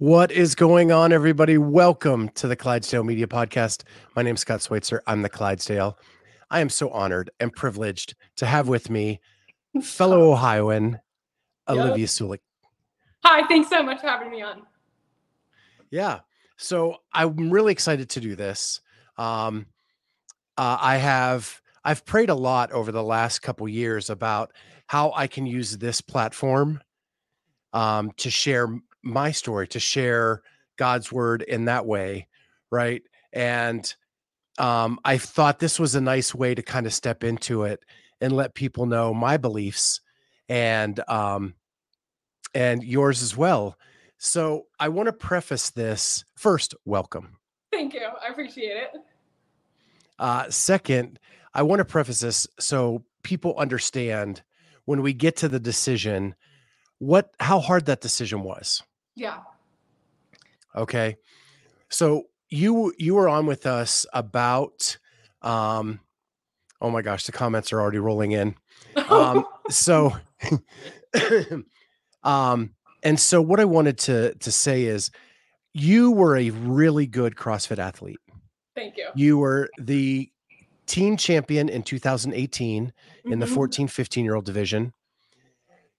What is going on, everybody? Welcome to the Clydesdale Media Podcast. My name is Scott Schweitzer. I'm the Clydesdale. I am so honored and privileged to have with me fellow Ohioan Olivia Sulek. Hi, thanks so much for having me on. Yeah. So I'm really excited to do this. Um, uh, I have I've prayed a lot over the last couple years about how I can use this platform um, to share my story, to share God's word in that way, right? And um, I thought this was a nice way to kind of step into it and let people know my beliefs and um, and yours as well. So I want to preface this first. Welcome. Thank you. I appreciate it. Uh, second, I want to preface this so people understand when we get to the decision what how hard that decision was. Yeah. Okay. So you you were on with us about um oh my gosh, the comments are already rolling in. Um so um and so what I wanted to to say is you were a really good CrossFit athlete. Thank you. You were the team champion in 2018 in the Mhm. 14 15 year old division.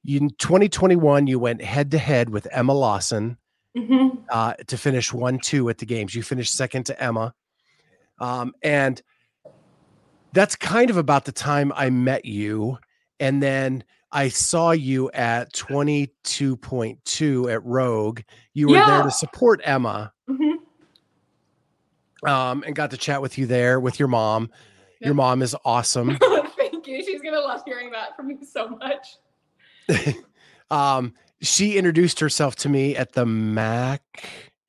You, in 2021, you went head to head with Emma Lawson Mhm. uh, to finish 1 2 at the games. You finished second to Emma. Um, and that's kind of about the time I met you. And then I saw you at 22.2 at Rogue. You were there to support Emma Mhm. um, and got to chat with you there with your mom. Your mom is awesome. Thank you. She's gonna love hearing that from me so much. um, she introduced herself to me at the Mac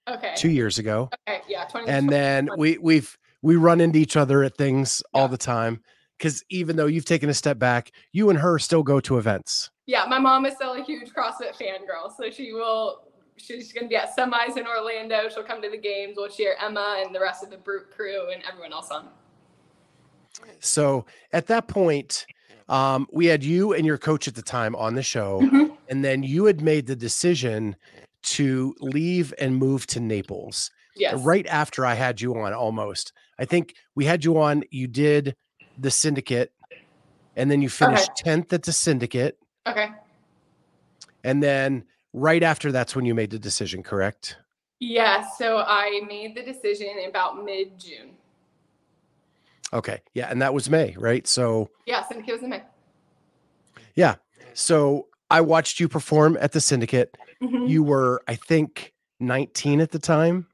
Okay. two years ago, Okay. Yeah. 20, and then 20. we we've we run into each other at things all the time. Because even though you've taken a step back, you and her still go to events. Yeah, my mom is still a huge CrossFit fangirl, so she will. She's gonna be at semis in Orlando. She'll come to the games. We'll cheer Emma and the rest of the Brute crew and everyone else on. So at that point, um, we had you and your coach at the time on the show, Mhm. and then you had made the decision to leave and move to Naples. Yes. right after I had you on almost. I think we had you on, you did the syndicate, and then you finished 10th at the syndicate. Okay. And then right after that's when you made the decision, correct? Yeah. So I made the decision about mid June. Okay. Yeah. And that was May, right? So, Yeah, syndicate was in May. yeah. So I watched you perform at the syndicate. Mhm. You were, I think, 19 at the time.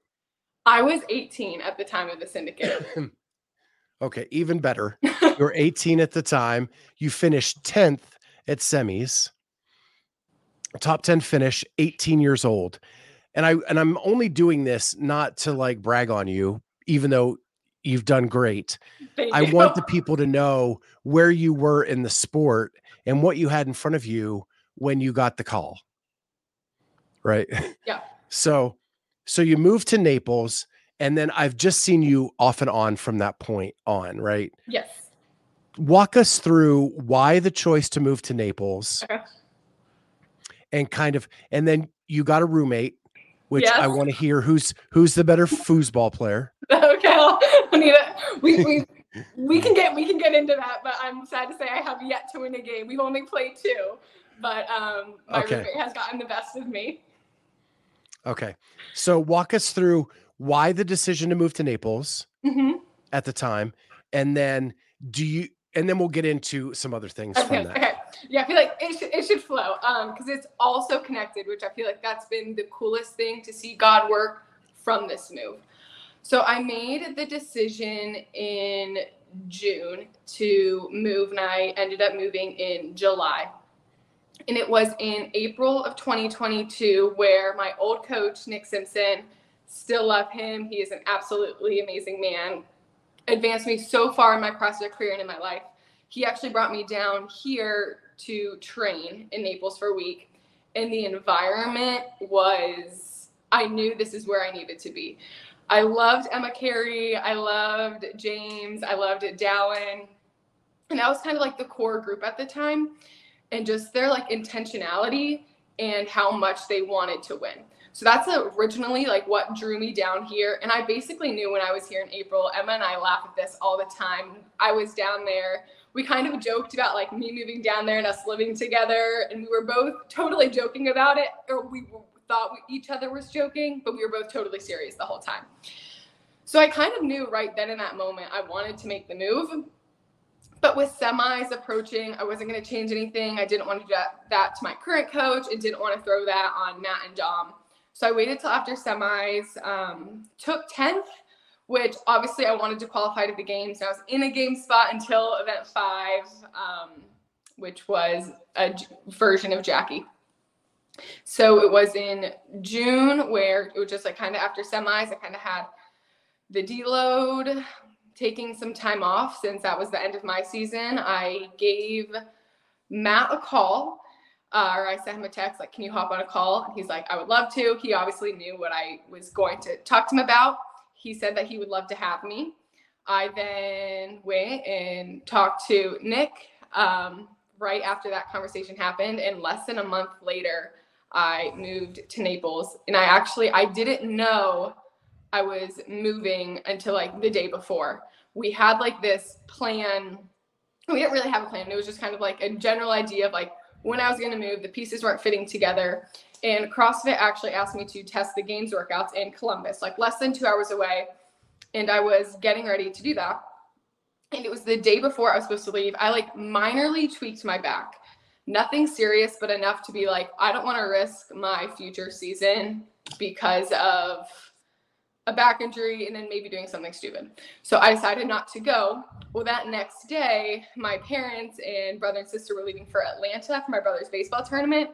I was 18 at the time of the syndicate. okay. Even better. You were 18 at the time. You finished 10th at semis. Top 10 finish, 18 years old. And I and I'm only doing this not to like brag on you, even though you've done great. Thank I you. want the people to know where you were in the sport and what you had in front of you when you got the call. Right? Yeah. So so you moved to Naples and then I've just seen you off and on from that point on, right? Yes. walk us through why the choice to move to Naples Okay. and kind of and then you got a roommate which I want to hear who's who's the better foosball player. okay. I'll- I need it. We, we, we can get we can get into that, but I'm sad to say I have yet to win a game. We've only played two, but um, my Okay. roommate has gotten the best of me. Okay. So walk us through why the decision to move to Naples hmm at the time and then do you and then we'll get into some other things Okay. from that. Okay. Yeah, I feel like it should, it should flow um because it's also connected, which I feel like that's been the coolest thing to see God work from this move. So I made the decision in June to move, and I ended up moving in July. And it was in April of 2022 where my old coach, Nick Simpson, still love him. He is an absolutely amazing man. Advanced me so far in my CrossFit career and in my life. He actually brought me down here to train in Naples for a week. And the environment was, I knew this is where I needed to be. I loved Emma Cary. I loved James. I loved Dallin. And that was kind of like the core group at the time. And just their like intentionality and how much they wanted to win. So that's originally like what drew me down here. And I basically knew when I was here in April, Emma and I laugh at this all the time. I was down there. We kind of joked about like me moving down there and us living together. And we were both totally joking about it, or we thought we, each other was joking, but we were both totally serious the whole time. So I kind of knew right then in that moment I wanted to make the move. But with semis approaching, I wasn't going to change anything. I didn't want to do that, to my current coach and didn't want to throw that on Matt and Dom. So I waited till after semis, um, took 10th, which obviously I wanted to qualify to the games. I was in a game spot until event five, um, which was a version of Jackie. So it was in June where it was just like kind of after semis, I kind of had the deload, taking some time off since that was the end of my season. I gave Matt a call, uh, or I sent him a text like, "Can you hop on a call?" And he's like, "I would love to." He obviously knew what I was going to talk to him about. He said that he would love to have me. I then went and talked to Nick um, right after that conversation happened, and less than a month later, I moved to Naples. And I actually I didn't know I was moving until like the day before. We had like this plan. We didn't really have a plan. It was just kind of like a general idea of like when I was going to move. The pieces weren't fitting together. And CrossFit actually asked me to test the games workouts in Columbus, like less than two hours away. And I was getting ready to do that. And it was the day before I was supposed to leave. I like minorly tweaked my back nothing serious, but enough to be like, I don't want to risk my future season because of a back injury and then maybe doing something stupid. So I decided not to go. Well, that next day, my parents and brother and sister were leaving for Atlanta for my brother's baseball tournament.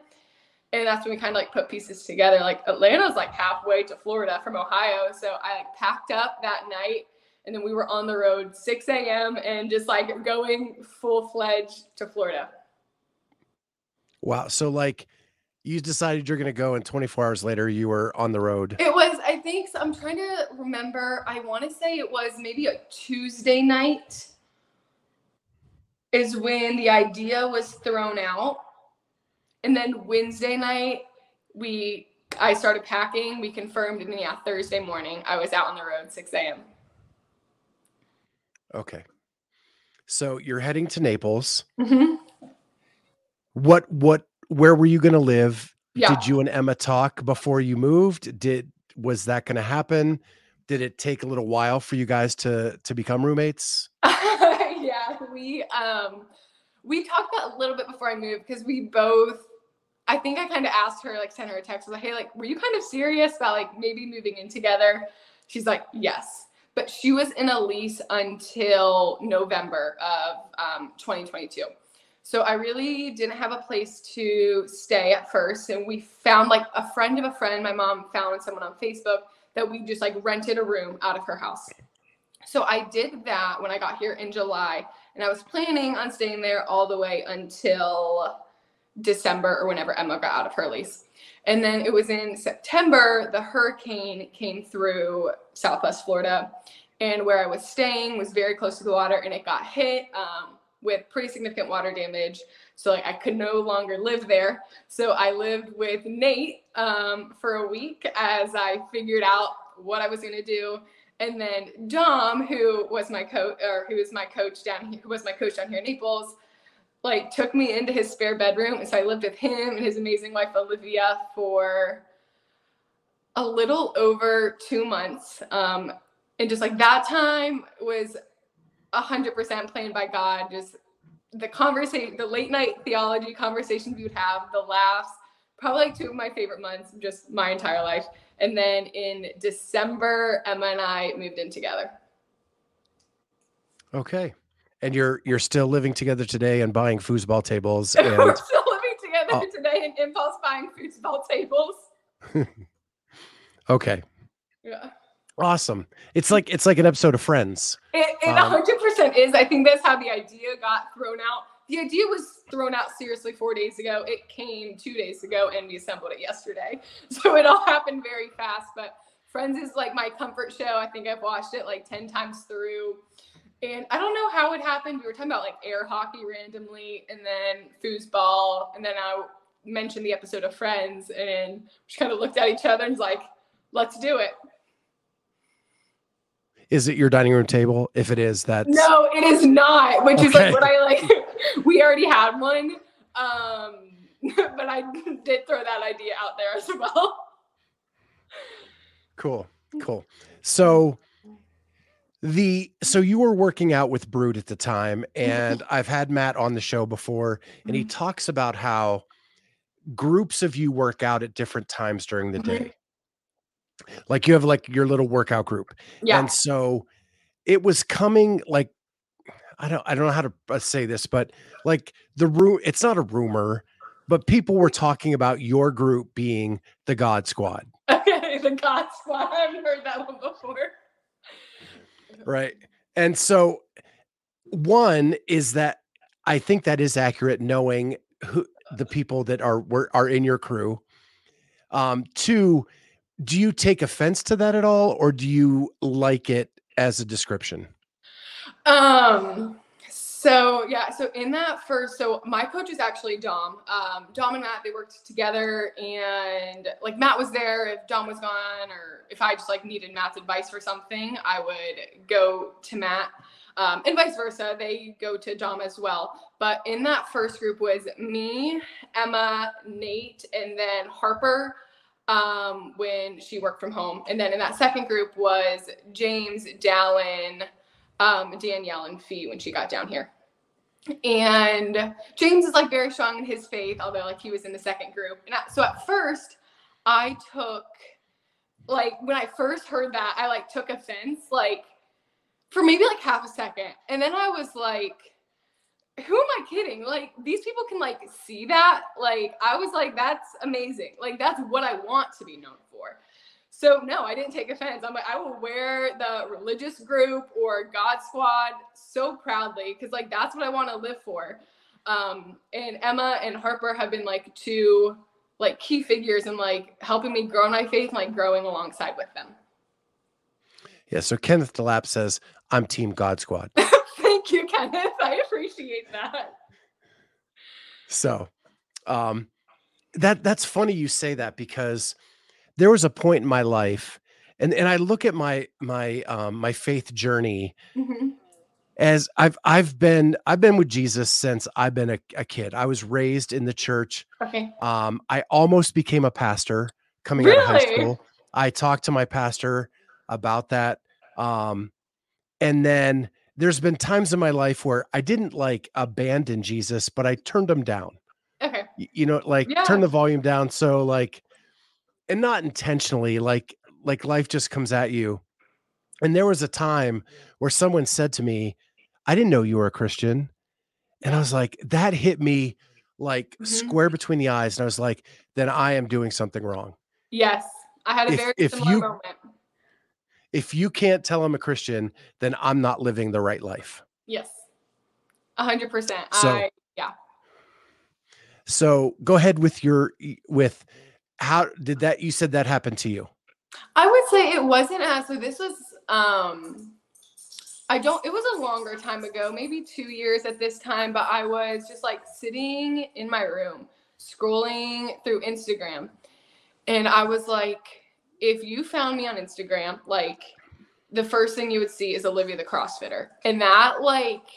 And that's when we kind of like put pieces together. Like Atlanta's like halfway to Florida from Ohio. So I like packed up that night and then we were on the road 6 a.m. and just like going full fledged to Florida. Wow. So like you decided you're going to go and 24 hours later you were on the road. It was I think so I'm trying to remember. I want to say it was maybe a Tuesday night is when the idea was thrown out. And then Wednesday night we I started packing. We confirmed, and yeah, Thursday morning I was out on the road 6 a.m. Okay, so you're heading to Naples. Mm-hmm what what where were you going to live? Yeah. Did you and Emma talk before you moved? Did was that going to happen? Did it take a little while for you guys to to become roommates? yeah, we um we talked a little bit before I moved because we both I think I kind of asked her, like, sent her a text, was like, hey, like, were you kind of serious about like maybe moving in together? She's like, yes. But she was in a lease until November of um, 2022. So I really didn't have a place to stay at first. And we found like a friend of a friend. My mom found someone on Facebook that we just like rented a room out of her house. So I did that when I got here in July. And I was planning on staying there all the way until December or whenever Emma got out of her lease. And then it was in September, the hurricane came through Southwest Florida. And where I was staying was very close to the water and it got hit. Um, with pretty significant water damage. So like I could no longer live there. So I lived with Nate um, for a week as I figured out what I was going to do. And then Dom, who was my coach, or who was my coach down here, who was my coach down here in Naples, like took me into his spare bedroom. And so I lived with him and his amazing wife Olivia for a little over two months. Um, and just like that time was 100% planned by God. Just the conversation, the late night theology conversations we would have, the laughs, probably like two of my favorite months, just my entire life. And then in December, Emma and I moved in together. Okay. And you're you're still living together today and buying foosball tables and We're still living together. oh. today and impulse buying foosball tables. okay. Yeah. Awesome. It's like it's like an episode of Friends. It, it um, 100% is. I think that's how the idea got thrown out. The idea was thrown out seriously four days ago. It came two days ago, and we assembled it yesterday. So it all happened very fast. But Friends is like my comfort show. I think I've watched it like 10 times through. And I don't know how it happened. We were talking about like air hockey randomly, and then foosball, and then I mentioned the episode of Friends, and we kind of looked at each other and was like, "Let's do it." Is it your dining room table? If it is, that's no, it is not. Which okay. is like what I like. we already had one, um, but I did throw that idea out there as well. Cool, cool. So the so you were working out with Brute at the time, and I've had Matt on the show before, and he mm-hmm. talks about how groups of you work out at different times during the mm-hmm. day. Like you have like your little workout group. Yeah. And so it was coming like I don't I don't know how to uh, say this, but like the room it's not a rumor, but people were talking about your group being the God Squad. Okay, the God Squad. I've heard that one before right. And so one is that I think that is accurate knowing who the people that are were, are in your crew. Um two, do you take offense to that at all or do you like it as a description? Um so yeah, so in that first, so my coach is actually Dom. Um, Dom and Matt, they worked together, and like Matt was there if Dom was gone, or if I just like needed Matt's advice for something, I would go to Matt, um, and vice versa. They go to Dom as well. But in that first group was me, Emma, Nate, and then Harper um, when she worked from home, and then in that second group was James, Dallin um, Danielle and Fee when she got down here. And James is like very strong in his faith, although like he was in the second group. And so at first, I took like when I first heard that, I like took offense like for maybe like half a second, and then I was like, "Who am I kidding? Like these people can like see that? Like I was like, that's amazing. Like that's what I want to be known for." So no, I didn't take offense. I'm like, I will wear the religious group or God Squad so proudly because like that's what I want to live for. Um, and Emma and Harper have been like two like key figures in like helping me grow my faith and like growing alongside with them. Yeah. So Kenneth Delap says, I'm Team God Squad. Thank you, Kenneth. I appreciate that. So um that that's funny you say that because there was a point in my life and and I look at my my um my faith journey mm-hmm. as I've I've been I've been with Jesus since I've been a, a, kid. I was raised in the church. Okay. Um I almost became a pastor coming really? out of high school. I talked to my pastor about that. Um and then there's been times in my life where I didn't like abandon Jesus, but I turned him down. Okay. You know, like yeah. turn the volume down so like and not intentionally like like life just comes at you and there was a time where someone said to me i didn't know you were a christian and i was like that hit me like mm-hmm. square between the eyes and i was like then i am doing something wrong yes i had a if, very if similar you, moment if you can't tell i'm a christian then i'm not living the right life. Yes. A 100% so, I, yeah. So go ahead with your with how did that you said that happened to you. I would say it wasn't as so this was um i don't it was a longer time ago maybe two years at this time but i was just like sitting in my room scrolling through instagram and i was like if you found me on instagram like the first thing you would see is olivia the crossfitter and that like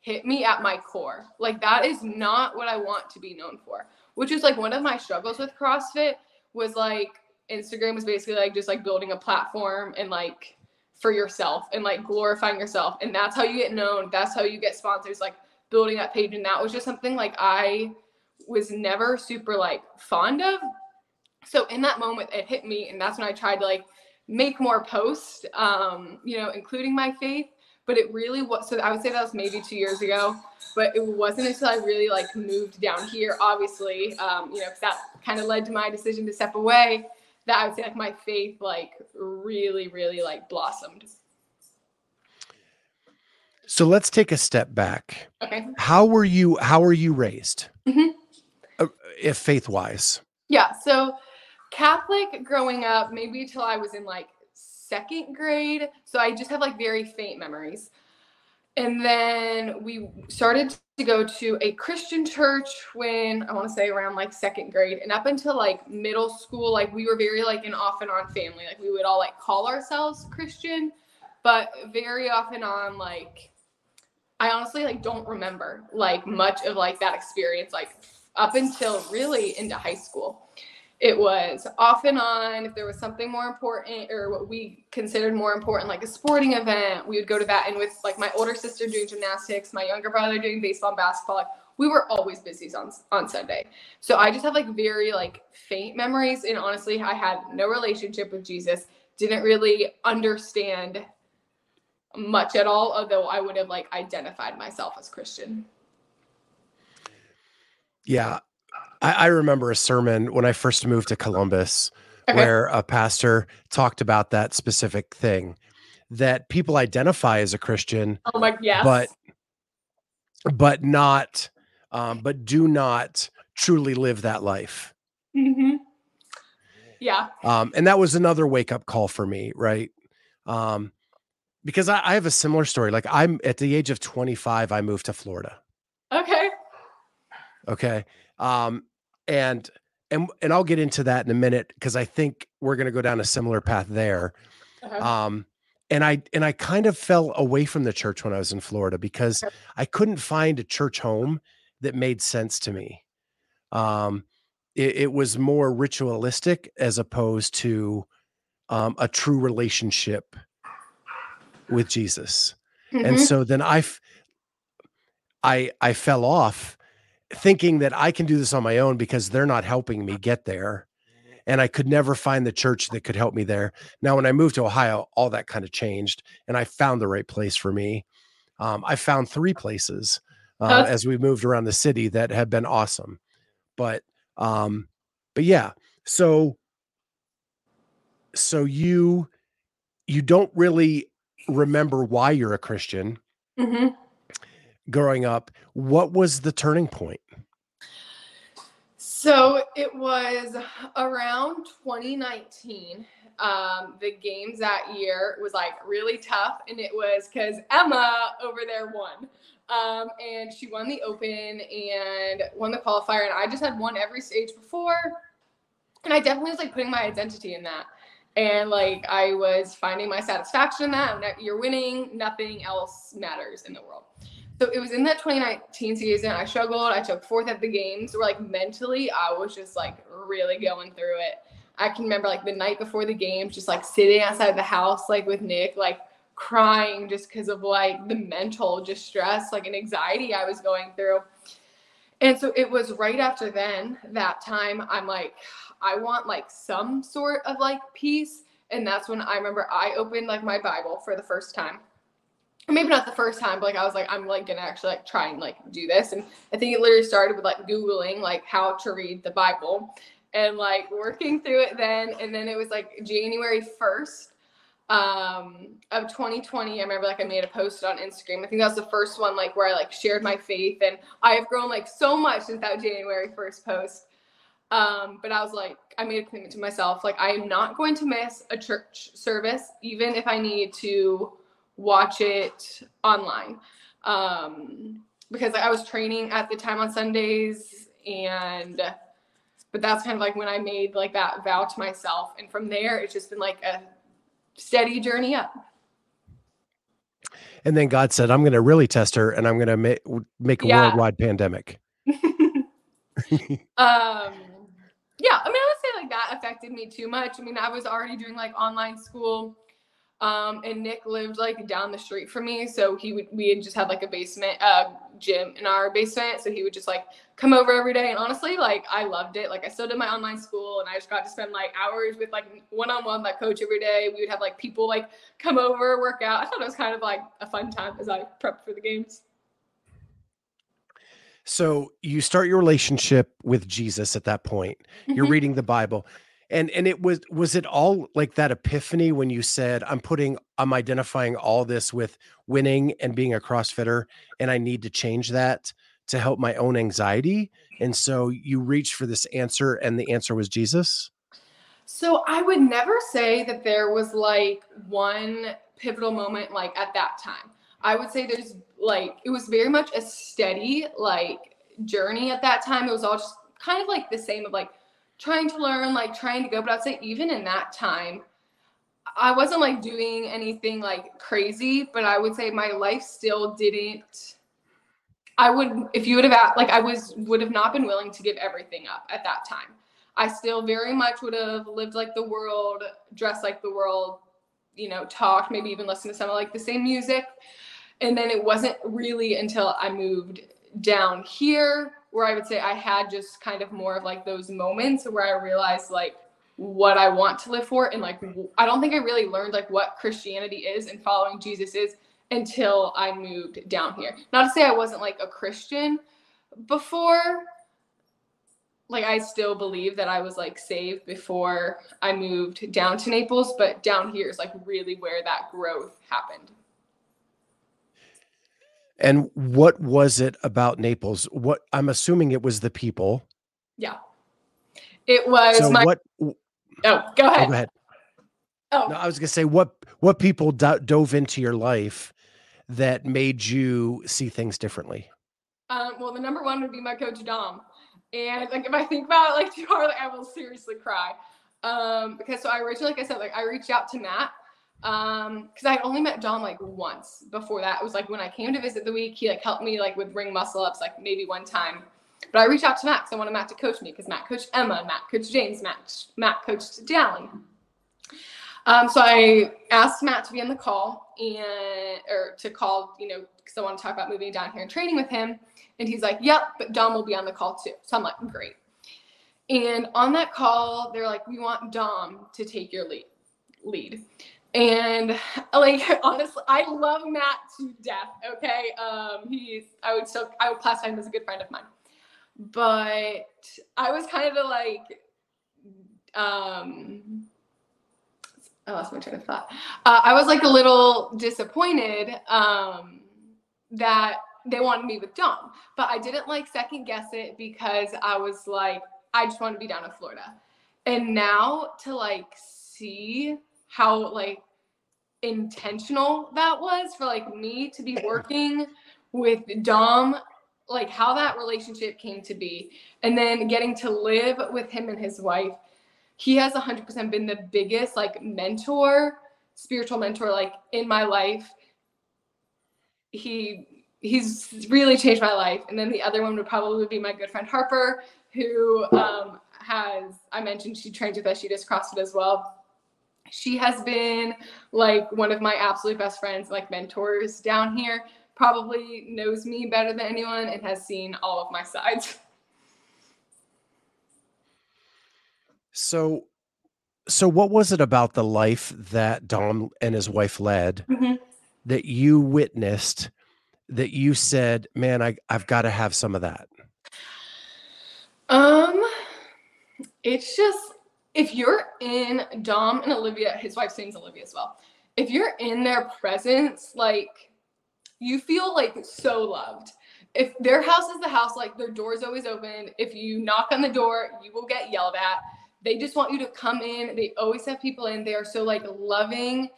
hit me at my core like that is not what i want to be known for which is like one of my struggles with CrossFit was like Instagram was basically like just like building a platform and like for yourself and like glorifying yourself. And that's how you get known. That's how you get sponsors, like building that page. And that was just something like I was never super like fond of. So in that moment, it hit me. And that's when I tried to like make more posts, um, you know, including my faith. but it really was. So I would say that was maybe two years ago, but it wasn't until I really like moved down here, obviously, um, you know, that kind of led to my decision to step away. That I would say like my faith like really, really like blossomed. So let's take a step back. Okay. How were you? How were you raised? Mhm. Uh, if faith wise. Yeah. So Catholic growing up, maybe till I was in like second grade. So I just have like very faint memories. And then we started to go to a Christian church when I want to say around like second grade. And up until like middle school, like we were very like an off and on family. Like we would all like call ourselves Christian, but very often on like I honestly like don't remember like much of like that experience like up until really into high school it was off and on. If there was something more important or what we considered more important, like a sporting event, we would go to that. And with like my older sister doing gymnastics, my younger brother doing baseball and basketball, like we were always busy on on Sunday. So I just have like very like faint memories. And honestly, I had no relationship with Jesus. Didn't really understand much at all, although I would have like identified myself as Christian. Yeah. I, I remember a sermon when I first moved to Columbus Okay. where a pastor talked about that specific thing that people identify as a Christian, Oh my yes. but but not um, but do not truly live that life. hmm Yeah. Um, and that was another wake up call for me, right? Um, because I, I have a similar story. Like I'm at the age of 25, I moved to Florida. Okay. Okay. Um, and and and I'll get into that in a minute because I think we're gonna go down a similar path there. Okay. Um, and I and I kind of fell away from the church when I was in Florida because Okay. I couldn't find a church home that made sense to me. Um, it, it was more ritualistic as opposed to um, a true relationship with Jesus. And Mhm. so then I, I, I fell off, thinking that I can do this on my own because they're not helping me get there, and I could never find the church that could help me there. Now, when I moved to Ohio, all that kind of changed, and I found the right place for me. Um, I found three places uh, as we moved around the city that have been awesome, but um, but yeah, so so you you don't really remember why you're a Christian Mhm. Growing up. What was the turning point? So it was around 2019. Um, the games that year was like really tough, and it was because Emma over there won. Um, and she won the open and won the qualifier, and I just had won every stage before. And I definitely was like putting my identity in that. And like I was finding my satisfaction in that. You're winning, nothing else matters in the world. So it was in that 2019 season. I struggled. I took fourth at the games. Where like mentally, I was just like really going through it. I can remember like the night before the games, just like sitting outside the house, like with Nick, like crying just because of like the mental distress, like an anxiety I was going through. And so it was right after then, that time, I'm like, I want like some sort of like peace. And that's when I remember I opened like my Bible for the first time or maybe not the first time, but like I was like, I'm like gonna actually like try and like do this. And I think it literally started with like Googling like how to read the Bible and like working through it then. And then it was like January 1st um of 2020 i remember like i made a post on instagram. I think that was the first one like where i like shared my faith. And i have grown like so much since that january 1st post. Um but i was like i made a commitment to myself. Like i am not going to miss a church service even if i need to watch it online. Um because like, i was training at the time on sundays and but that's kind of like when i made like that vow to myself. And from there it's just been like a steady journey up. And then God said, "I'm going to really test her, and I'm going to make make a Yeah. worldwide pandemic." um yeah i mean i would say like that affected me too much. I mean i was already doing like online school Um, and Nick lived like down the street from me, so he would we had just had like a basement uh gym in our basement, so he would just like come over every day. And honestly, like I loved it. Like I still did my online school, and I just got to spend like hours with like one on one my coach every day. We would have like people like come over, work out. I thought it was kind of like a fun time as I prepped for the games. So you start your relationship with Jesus at that point. You're Mhm. reading the Bible. And and it was was it all like that epiphany when you said I'm putting I'm identifying all this with winning and being a CrossFitter and I need to change that to help my own anxiety. And so you reached for this answer and the answer was Jesus? So I would never say that there was like one pivotal moment like at that time. I would say there's like it was very much a steady like journey at that time. It was all just kind of like the same of like trying to learn, like trying to go. But I'd say even in that time, I wasn't like doing anything like crazy, but I would say my life still didn't I would if you would have asked, like I was would have not been willing to give everything up at that time. I still very much would have lived like the world, dressed like the world, you know, talked, maybe even listened to some of like the same music. And then it wasn't really until I moved down here where I would say I had just kind of more of like those moments where I realized like what I want to live for and like I don't think I really learned like what Christianity is and following Jesus is until I moved down here. Not to say I wasn't like a Christian before like I still believe that I was like saved before I moved down to Naples, but down here is like really where that growth happened. And what was it about Naples? What I'm assuming it was the people. Yeah. It was So my what oh, Oh, go ahead. go ahead. Oh, No, I was gonna say what what people do- dove into your life that made you see things differently. Um, well, the number one would be my coach Dom, and like if I think about it like too hard, like I will seriously cry. Um, because so I originally, like I said, like I reached out to Matt, um, because I only met Dom like once before that. It was like when I came to visit the week, he like helped me like with ring muscle ups, like maybe one time. But I reached out to Matt because I wanted Matt to coach me because Matt coached Emma, Matt coached James, Matt Matt coached Dallin. Um, so I asked Matt to be on the call and or to call, you know, because I want to talk about moving down here and training with him. And he's like, Yep, but Dom will be on the call too. So I'm like, Great. And on that call, they're like, We want Dom to take your lead lead. And like honestly, I love Matt to death. Okay. Um, he's I would still I would classify him as a good friend of mine. But I was kind of like um I lost my train of thought. Uh, I was like a little disappointed um, that they wanted me with Dom, but I didn't like second guess it because I was like, I just want to be down in Florida. And now to like see how like intentional that was for like me to be working with Dom, like how that relationship came to be, and then getting to live with him and his wife. He has 100% been the biggest like mentor spiritual mentor like in my life. He he's really changed my life. And then the other one would probably be my good friend harper who um, has i mentioned she trains with us. She does crossfit as well she has been like one of my absolute best friends like mentors down here probably knows me better than anyone and has seen all of my sides So so what was it about the life that Dom and his wife led Mhm. that you witnessed that you said, "Man, I I've got to have some of that." Um, it's just if you're in Dom and Olivia, his wife's name's Olivia as well. If you're in their presence, like you feel like so loved. If their house is the house, like their door's always open. If you knock on the door, you will get yelled at. They just want you to come in. They always have people in. They are so like loving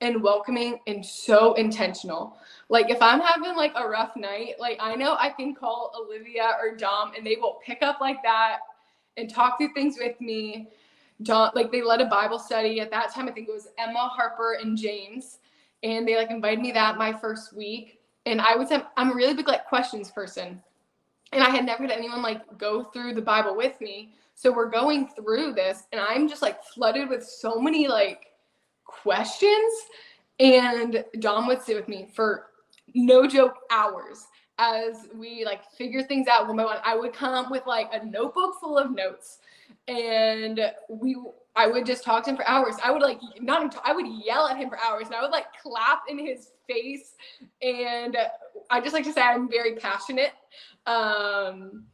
and welcoming and so intentional. Like if I'm having like a rough night, like I know I can call Olivia or Dom and they will pick up like that and talk through things with me. Dom, like they led a Bible study at that time. I think it was Emma, Harper, and James, and they like invited me that my first week. And I say I'm a really big like questions person, and I had never had anyone like go through the Bible with me. So we're going through this, and I'm just like flooded with so many like questions And Dom would sit with me for no joke hours as we like figure things out one by one. I would come with like a notebook full of notes and we I would just talk to him for hours. I would like not I would yell at him for hours and I would like clap in his face and I just like to say I'm very passionate. Um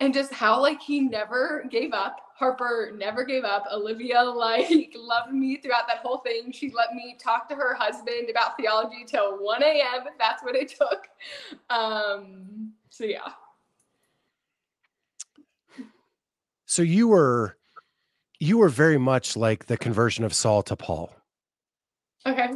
and just how like he never gave up. Harper never gave up. Olivia like loved me throughout that whole thing. She let me talk to her husband about theology till 1 a.m. That's what it took. Um, so yeah. So you were you were very much like the conversion of Saul to Paul. Okay.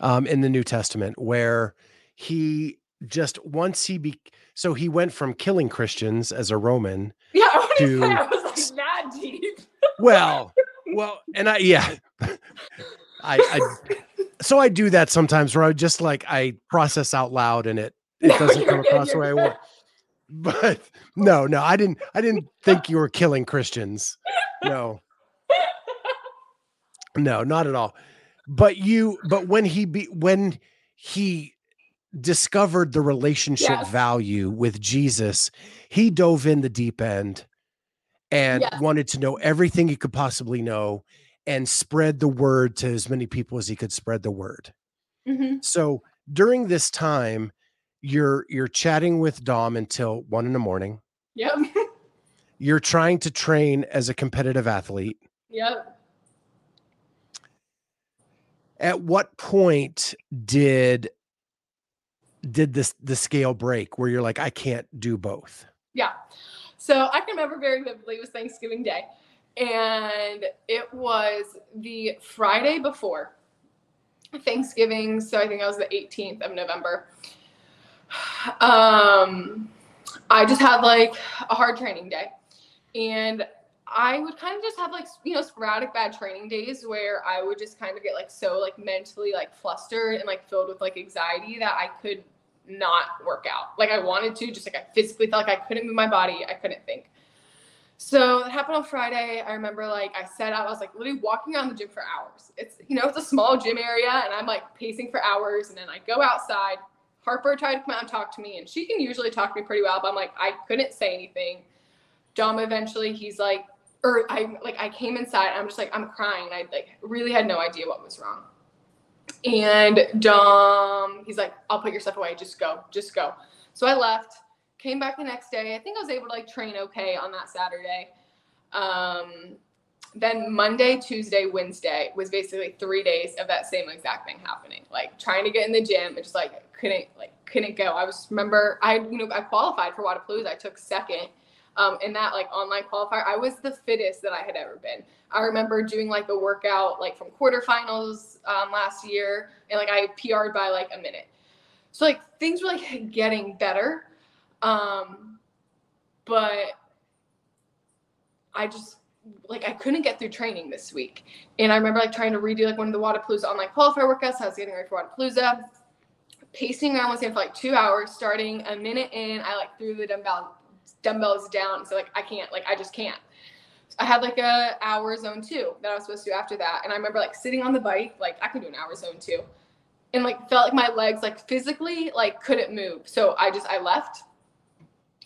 Um, in the New Testament, where he just once he be so he went from killing Christians as a Roman. Yeah, I, to, say, I was like deep. well, well, and I yeah, I, I so I do that sometimes where I just like I process out loud and it it no, doesn't come across the way I want. But no, no, I didn't I didn't think you were killing Christians. No. No, not at all. But you but when he be when he discovered the relationship yes. value with Jesus, he dove in the deep end and yes. wanted to know everything he could possibly know and spread the word to as many people as he could spread the word. Mm-hmm. So during this time, you're you're chatting with Dom until one in the morning. Yep. you're trying to train as a competitive athlete. Yep. At what point did did this the scale break where you're like, I can't do both? Yeah. So I can remember very vividly it was Thanksgiving Day. And it was the Friday before Thanksgiving. So I think that was the 18th of November. Um, I just had like a hard training day. And I would kind of just have like you know sporadic bad training days where I would just kind of get like so like mentally like flustered and like filled with like anxiety that I could not work out. Like I wanted to, just like I physically felt like I couldn't move my body. I couldn't think. So that happened on Friday. I remember like I set out, I was like literally walking around the gym for hours. It's you know, it's a small gym area and I'm like pacing for hours and then I go outside. Harper tried to come out and talk to me and she can usually talk to me pretty well, but I'm like, I couldn't say anything. Dom eventually he's like or I like I came inside I'm just like I'm crying. I like really had no idea what was wrong. And Dom, he's like, I'll put your stuff away. Just go. Just go. So I left, came back the next day. I think I was able to like train okay on that Saturday. Um, then Monday, Tuesday, Wednesday was basically three days of that same exact thing happening. Like trying to get in the gym and just like couldn't like couldn't go. I was remember I you know I qualified for Wodapalooza. I took second um, in that like online qualifier. I was the fittest that I had ever been. I remember doing like a workout like from quarterfinals um, last year, and like I PR'd by like a minute. So like things were like getting better, um, but I just like I couldn't get through training this week. And I remember like trying to redo like one of the Wodapalooza online qualifier workouts. I was getting ready for Wodapalooza. Pacing around was in for like two hours. Starting a minute in, I like threw the dumbbell dumbbells down. So like I can't, like I just can't. I had like a hour zone two that I was supposed to do after that. And I remember like sitting on the bike, like I could do an hour zone two. And like felt like my legs like physically like couldn't move. So I just I left.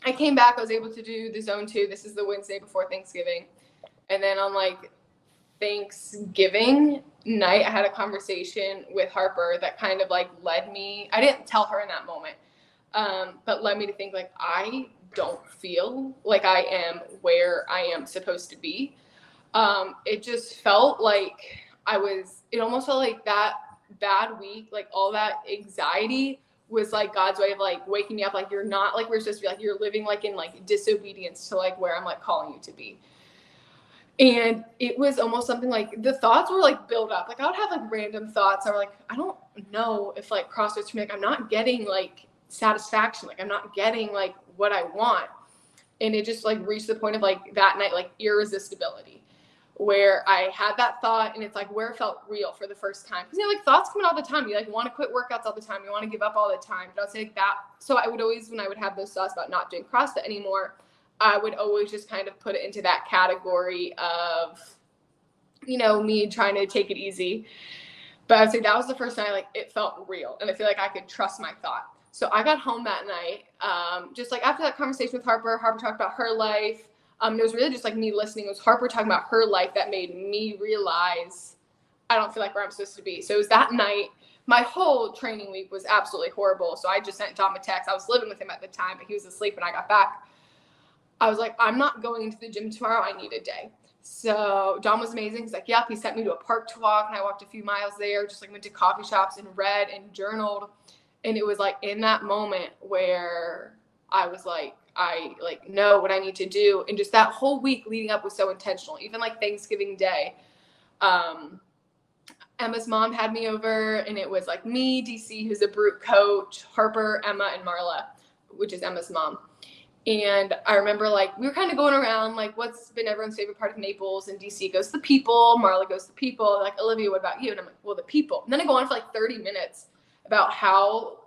I came back, I was able to do the zone two. This is the Wednesday before Thanksgiving. And then on like Thanksgiving night, I had a conversation with Harper that kind of like led me. I didn't tell her in that moment, um, but led me to think like I don't feel like I am where I am supposed to be. Um, it just felt like I was, it almost felt like that bad week, like all that anxiety was like God's way of like waking me up. Like you're not like we're supposed to be like you're living like in like disobedience to like where I'm like calling you to be. And it was almost something like the thoughts were like build up. Like I would have like random thoughts. I were like, I don't know if like CrossFit's for me. Like I'm not getting like satisfaction. Like I'm not getting like what I want. And it just like reached the point of like that night, like irresistibility, where I had that thought and it's like where it felt real for the first time. Cause you know, like thoughts come in all the time. You like want to quit workouts all the time. You want to give up all the time. But I would say like that. So I would always, when I would have those thoughts about not doing CrossFit anymore, I would always just kind of put it into that category of, you know, me trying to take it easy. But I'd say that was the first night like it felt real, and I feel like I could trust my thought. So I got home that night, um, just like after that conversation with Harper. Harper talked about her life. Um, it was really just like me listening. It was Harper talking about her life that made me realize I don't feel like where I'm supposed to be. So it was that night. My whole training week was absolutely horrible. So I just sent Dom a text. I was living with him at the time, but he was asleep when I got back. I was like, I'm not going into the gym tomorrow. I need a day. So Dom was amazing. He's like, yep. He sent me to a park to walk, and I walked a few miles there. Just like went to coffee shops and read and journaled. And it was like in that moment where I was like, I like know what I need to do. And just that whole week leading up was so intentional. Even like Thanksgiving Day. Um, Emma's mom had me over, and it was like me, DC, who's a brute coach, Harper, Emma, and Marla, which is Emma's mom. And I remember like we were kind of going around like what's been everyone's favorite part of Naples, and DC goes the people, Marla goes the people. Like Olivia, what about you? And I'm like, well, the people. And then I go on for like 30 minutes about how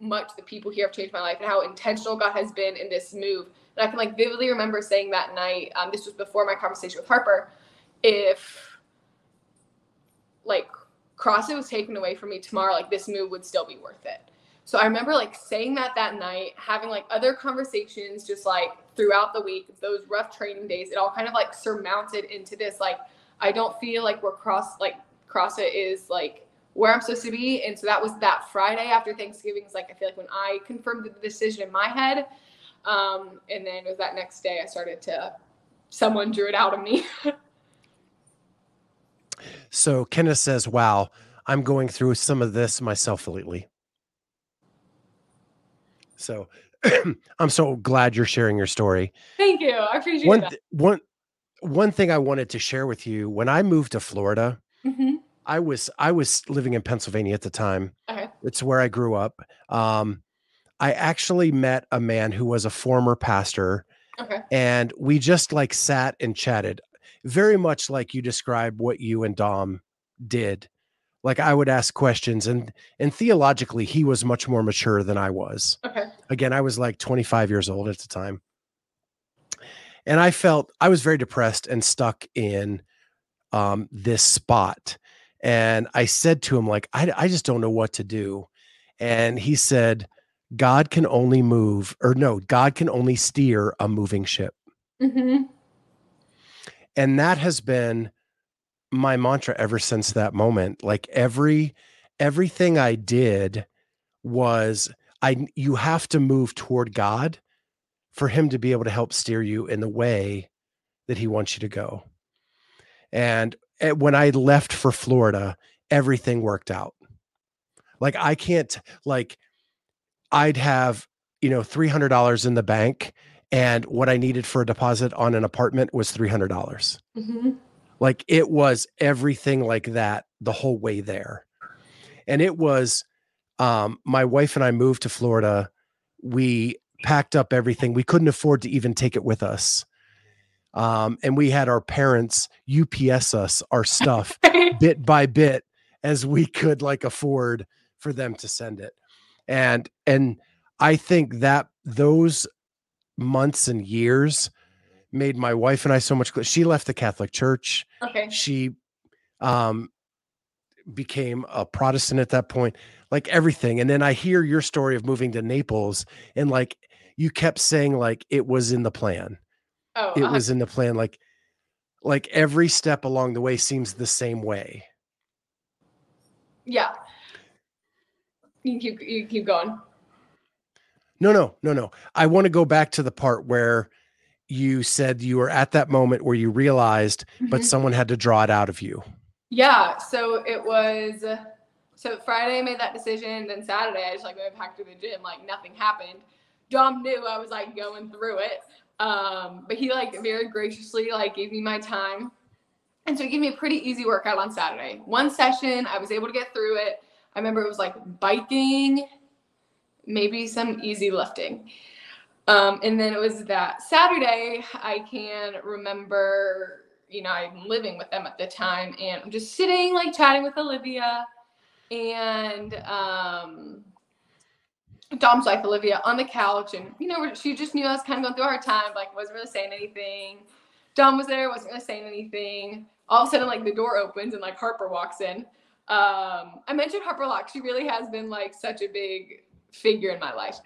much the people here have changed my life and how intentional God has been in this move. And I can like vividly remember saying that night. Um, this was before my conversation with Harper. If like CrossFit was taken away from me tomorrow, like this move would still be worth it. So I remember like saying that that night, having like other conversations just like throughout the week, those rough training days, it all kind of like surmounted into this like I don't feel like we're cross like CrossFit is like where I'm supposed to be. And so that was that Friday after Thanksgiving. It's like I feel like when I confirmed the decision in my head. Um, and then it was that next day I started to someone drew it out of me. So Kenneth says, Wow, I'm going through some of this myself lately. So I'm so glad you're sharing your story. Thank you. I appreciate one, that. th- one, one thing I wanted to share with you when I moved to Florida, Mhm. I was I was living in Pennsylvania at the time. Okay. It's where I grew up. Um, I actually met a man who was a former pastor, Okay. and we just like sat and chatted, very much like you described what you and Dom did. Like I would ask questions, and and theologically, he was much more mature than I was. Okay. Again, I was like 25 years old at the time, and I felt I was very depressed and stuck in um, this spot. And I said to him, like, I, I just don't know what to do. And he said, God can only move, or no, God can only steer a moving ship. hmm And that has been my mantra ever since that moment. Like every everything I did was I you have to move toward God for him to be able to help steer you in the way that he wants you to go. And eh, when I left for Florida, everything worked out. Like I can't like I'd have, you know, $300 in the bank and what I needed for a deposit on an apartment was $300. hmm Like it was everything like that the whole way there. And it was um my wife and I moved to Florida. We packed up everything. We couldn't afford to even take it with us. Um and we had our parents UPS us our stuff bit by bit as we could like afford for them to send it. And and I think that those months and years made my wife and I so much she left the Catholic Church okay. she um became a protestant at that point like everything and then i hear your story of moving to naples and like you kept saying like it was in the plan Oh, it uh, was in the plan like like every step along the way seems the same way yeah. You keep you keep going. no no no no i want to go back to the part where you said you were at that moment where you realized but Mhm. someone had to draw it out of you Yeah, so it was so Friday I made that decision, then Saturday I just like went back to the gym, like nothing happened. Dom knew I was like going through it. Um, but he like very graciously like gave me my time. And so he gave me a pretty easy workout on Saturday. One session, I was able to get through it. I remember it was like biking, maybe some easy lifting. Um, and then it was that Saturday, I can remember, you know, I'm living with them at the time and I'm just sitting like chatting with Olivia and um, Dom's wife, Olivia, on the couch. And, you know, she just knew I was kind of going through a hard time, like, wasn't really saying anything. Dom was there, wasn't really saying anything. All of a sudden, like, the door opens and like Harper walks in. Um, I mentioned Harper Locke. She really has been like such a big figure in my life.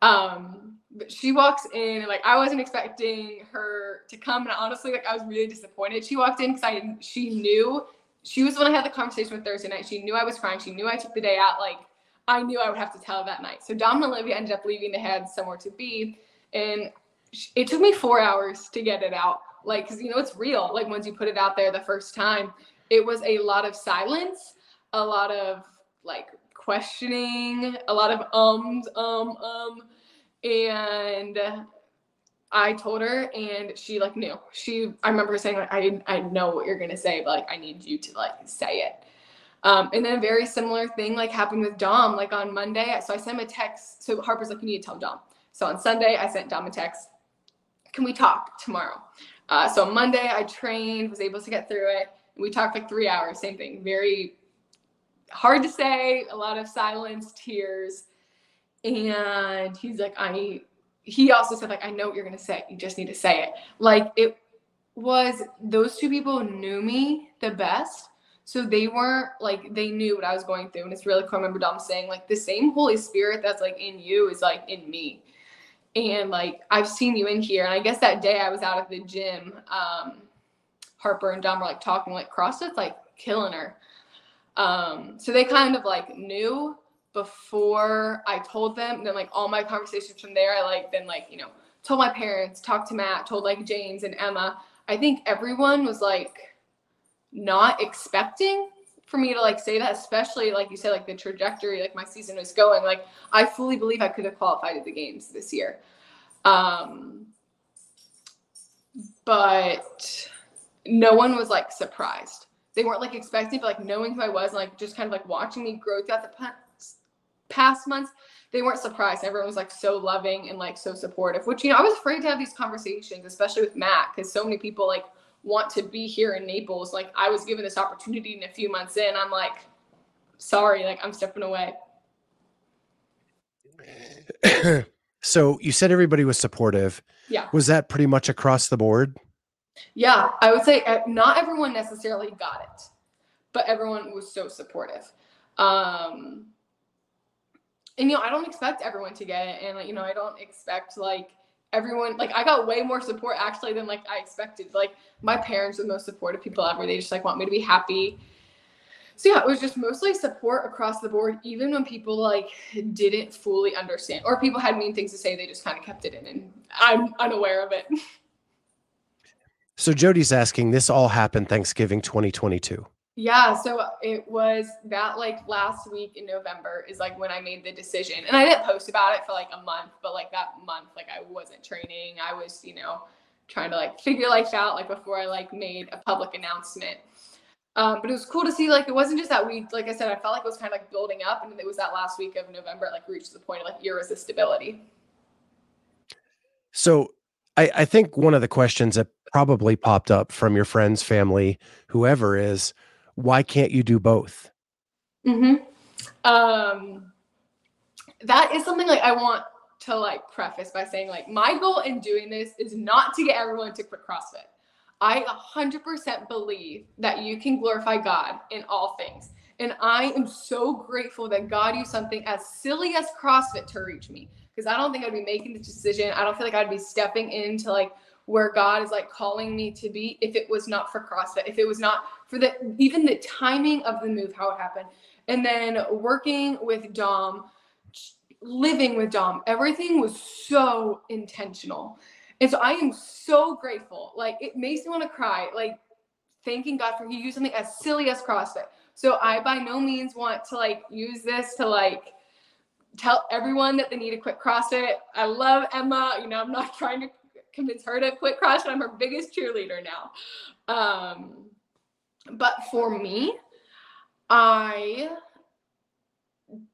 Um, she walks in and like I wasn't expecting her to come, and honestly, like I was really disappointed. She walked in because I she knew she was the one I had the conversation with Thursday night. She knew I was crying. She knew I took the day out. Like I knew I would have to tell that night. So Dom and Olivia ended up leaving. They had somewhere to be, and it took me four hours to get it out. Like, cause you know it's real. Like once you put it out there the first time, it was a lot of silence, a lot of like questioning, a lot of ums, um, um, and I told her, and she like knew. She, I remember saying like, I, I know what you're gonna say, but like I need you to like say it. Um, and then a very similar thing like happened with Dom, like on Monday. So I sent him a text. So Harper's like, you need to tell Dom. So on Sunday, I sent Dom a text. Can we talk tomorrow? Uh, so Monday, I trained, was able to get through it. And we talked like three hours, same thing. Very hard to say, a lot of silence, tears. And he's like, I, he also said, like, I know what you're to say. You just need to say it. Like, it was, those two people knew me the best so they weren't like they knew what I was going through. And it's really cool. I remember Dom saying, like, the same Holy Spirit that's like in you is like in me. And like I've seen you in here. And I guess that day I was out of the gym. Um, Harper and Dom were like talking like CrossFit's like killing her. Um, so they kind of like knew before I told them. Then like all my conversations from there, I like then like, you know, told my parents, talked to Matt, told like James and Emma. I think everyone was like not expecting for me to like say that, especially like you said, like the trajectory, like my season was going. Like I fully believe I could have qualified at the games this year. Um, but no one was like surprised. They weren't like expecting, but like knowing who I was, like just kind of like watching me grow throughout the past months. They weren't surprised. Everyone was like so loving and like so supportive, which you know I was afraid to have these conversations, especially with Matt, because so many people like want to be here in Naples. Like I was given this opportunity and a few months in, I'm like, sorry, like I'm stepping away. so you said everybody was supportive. Yeah. Was that pretty much across the board? Yeah, I would say uh, not everyone necessarily got it, but everyone was so supportive. Um, and you know, I don't expect everyone to get it, and like you know, I don't expect like everyone like I got way more support actually than like I expected. Like my parents are the most supportive people ever. They just like want me to be happy. So yeah, it was just mostly support across the board, even when people like didn't fully understand or people had mean things to say, they just kind of kept it in and I'm unaware of it. So Jody's asking, this all happened Thanksgiving 2022. Yeah, so it was that like last week in November is like when I made the decision. And I didn't post about it for like a month, but like that month like I wasn't training. I was, you know, trying to like figure life out like before I like made a public announcement. Um, but it was cool to see like it wasn't just that week. Like I said, I felt like it was kind of like building up, and it was that last week of November like reached the point of like irresistibility. So I, I think one of the questions that probably popped up from your friends, family, whoever is why can't you do both? hmm Um, that is something like I want to like preface by saying like my goal in doing this is not to get everyone to quit CrossFit. I 100% believe that you can glorify God in all things. And I am so grateful that God used something as silly as CrossFit to reach me because I don't think I'd be making this decision. I don't feel like I'd be stepping into like where God is like calling me to be if it was not for CrossFit, if it was not for the even the timing of the move, how it happened. And then working with Dom, living with Dom, everything was so intentional. And so I am so grateful. Like it makes me want to cry. Like thanking God for he used something as silly as CrossFit. So I by no means want to like use this to like tell everyone that they need to quit CrossFit. I love Emma. You know, I'm not trying to convince her to quit CrossFit. I'm her biggest cheerleader now. Um, but for me, I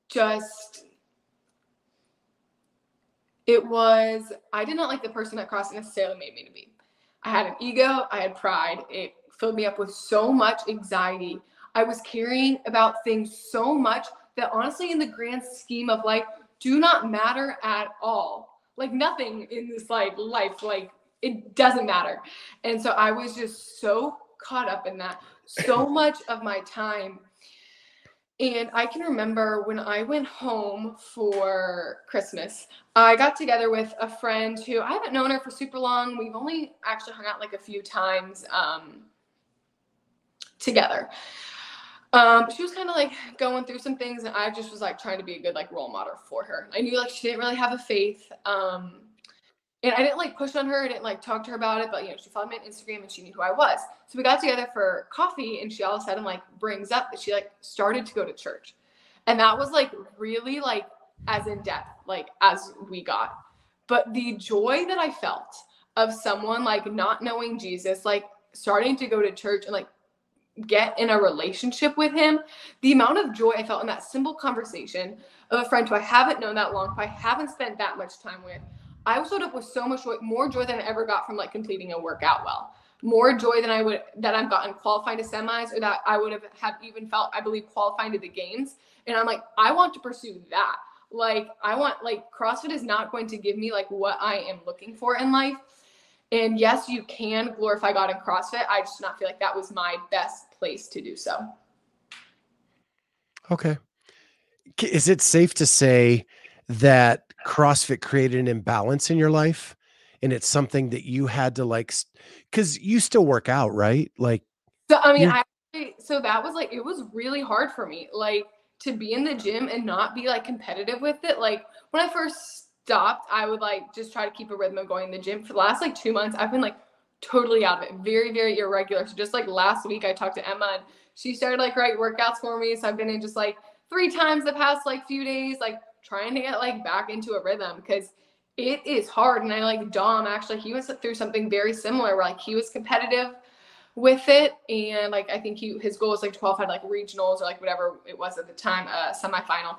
just it was I did not like the person that CrossFit necessarily made me to be. I had an ego, I had pride. It filled me up with so much anxiety. I was caring about things so much that honestly, in the grand scheme of life, do not matter at all like nothing in this like life like it doesn't matter and so i was just so caught up in that so much of my time And I can remember when I went home for Christmas, I got together with a friend who I haven't known her for super long. We've only actually hung out like a few times um, together. Um, she was kind of like going through some things, and I just was like trying to be a good like role model for her. I knew like she didn't really have a faith. Um, and I didn't like push on her, I didn't like talk to her about it, but you know, she followed me on Instagram and she knew who I was. So we got together for coffee and she all of a sudden like brings up that she like started to go to church. And that was like really like as in depth, like as we got. But the joy that I felt of someone like not knowing Jesus, like starting to go to church and like get in a relationship with him, the amount of joy I felt in that simple conversation of a friend who I haven't known that long, who I haven't spent that much time with I showed up with so much joy, more joy than I ever got from like completing a workout well. More joy than I would that I've gotten qualified to semis or that I would have had even felt, I believe, qualifying to the games. And I'm like, I want to pursue that. Like, I want like CrossFit is not going to give me like what I am looking for in life. And yes, you can glorify God in CrossFit. I just not feel like that was my best place to do so. Okay. Is it safe to say that CrossFit created an imbalance in your life and it's something that you had to like because you still work out, right? Like so I mean I so that was like it was really hard for me. Like to be in the gym and not be like competitive with it. Like when I first stopped, I would like just try to keep a rhythm of going in the gym. For the last like two months, I've been like totally out of it. Very, very irregular. So just like last week I talked to Emma and she started like write workouts for me. So I've been in just like three times the past like few days, like trying to get like back into a rhythm because it is hard. And I like Dom actually, he went through something very similar where like he was competitive with it. And like I think he his goal was like to qualify like regionals or like whatever it was at the time, uh semifinal.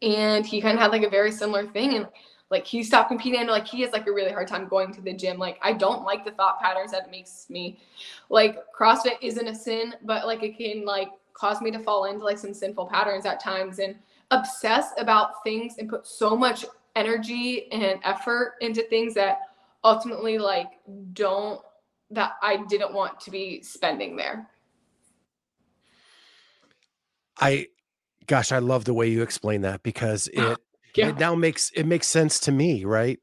And he kind of had like a very similar thing. And like he stopped competing and like he has like a really hard time going to the gym. Like I don't like the thought patterns that it makes me like CrossFit isn't a sin, but like it can like cause me to fall into like some sinful patterns at times. And obsess about things and put so much energy and effort into things that ultimately like don't that I didn't want to be spending there. I gosh, I love the way you explain that because it yeah. it now makes it makes sense to me, right?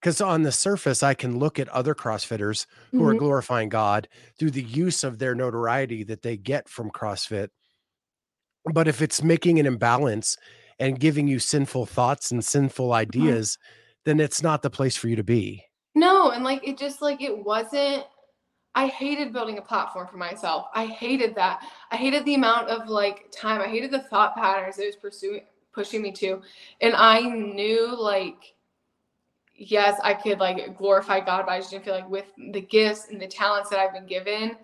Because on the surface, I can look at other CrossFitters who mm-hmm. are glorifying God through the use of their notoriety that they get from CrossFit but if it's making an imbalance and giving you sinful thoughts and sinful mm-hmm. ideas, then it's not the place for you to be. No, and like it just like it wasn't I hated building a platform for myself. I hated that. I hated the amount of like time. I hated the thought patterns it was pursuing pushing me to. And I knew like yes, I could like glorify God, but I just didn't feel like with the gifts and the talents that I've been given,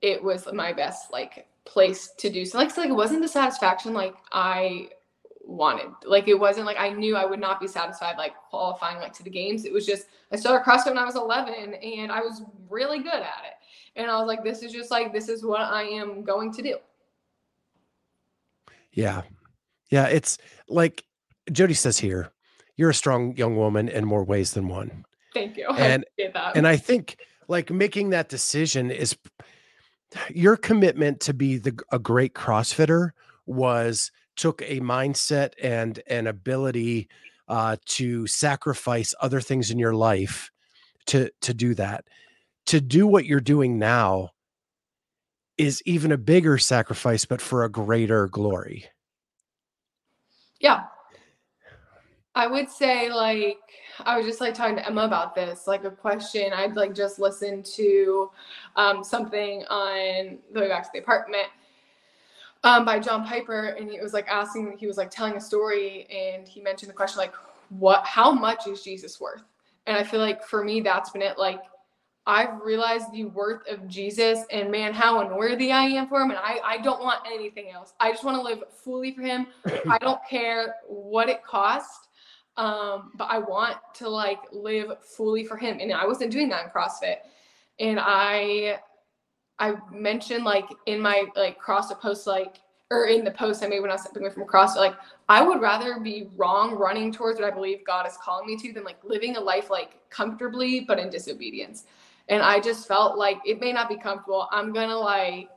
it was my best like place to do so. Like, so like it wasn't the satisfaction like I wanted. Like it wasn't like I knew I would not be satisfied like qualifying like to the games. It was just I started CrossFit when I was 11 and I was really good at it. And I was like, this is just like this is what I am going to do. Yeah. Yeah, it's like Jody says here, you're a strong young woman in more ways than one. Thank you. And I and I think like making that decision is your commitment to be the a great crossfitter was took a mindset and an ability uh, to sacrifice other things in your life to to do that. To do what you're doing now is even a bigger sacrifice but for a greater glory. Yeah. I would say like I was just like talking to Emma about this, like a question. I'd like just listened to um, something on the way back to the apartment um, by John Piper, and he was like asking, he was like telling a story, and he mentioned the question like, what, how much is Jesus worth? And I feel like for me, that's been it. Like, I've realized the worth of Jesus and man, how unworthy I am for him. And I, I don't want anything else. I just want to live fully for him. I don't care what it costs um, but I want to like live fully for him. And I wasn't doing that in CrossFit. And I I mentioned like in my like CrossFit post like or in the post I made when I was stepping away from CrossFit, like I would rather be wrong running towards what I believe God is calling me to than like living a life like comfortably but in disobedience. And I just felt like it may not be comfortable. I'm gonna like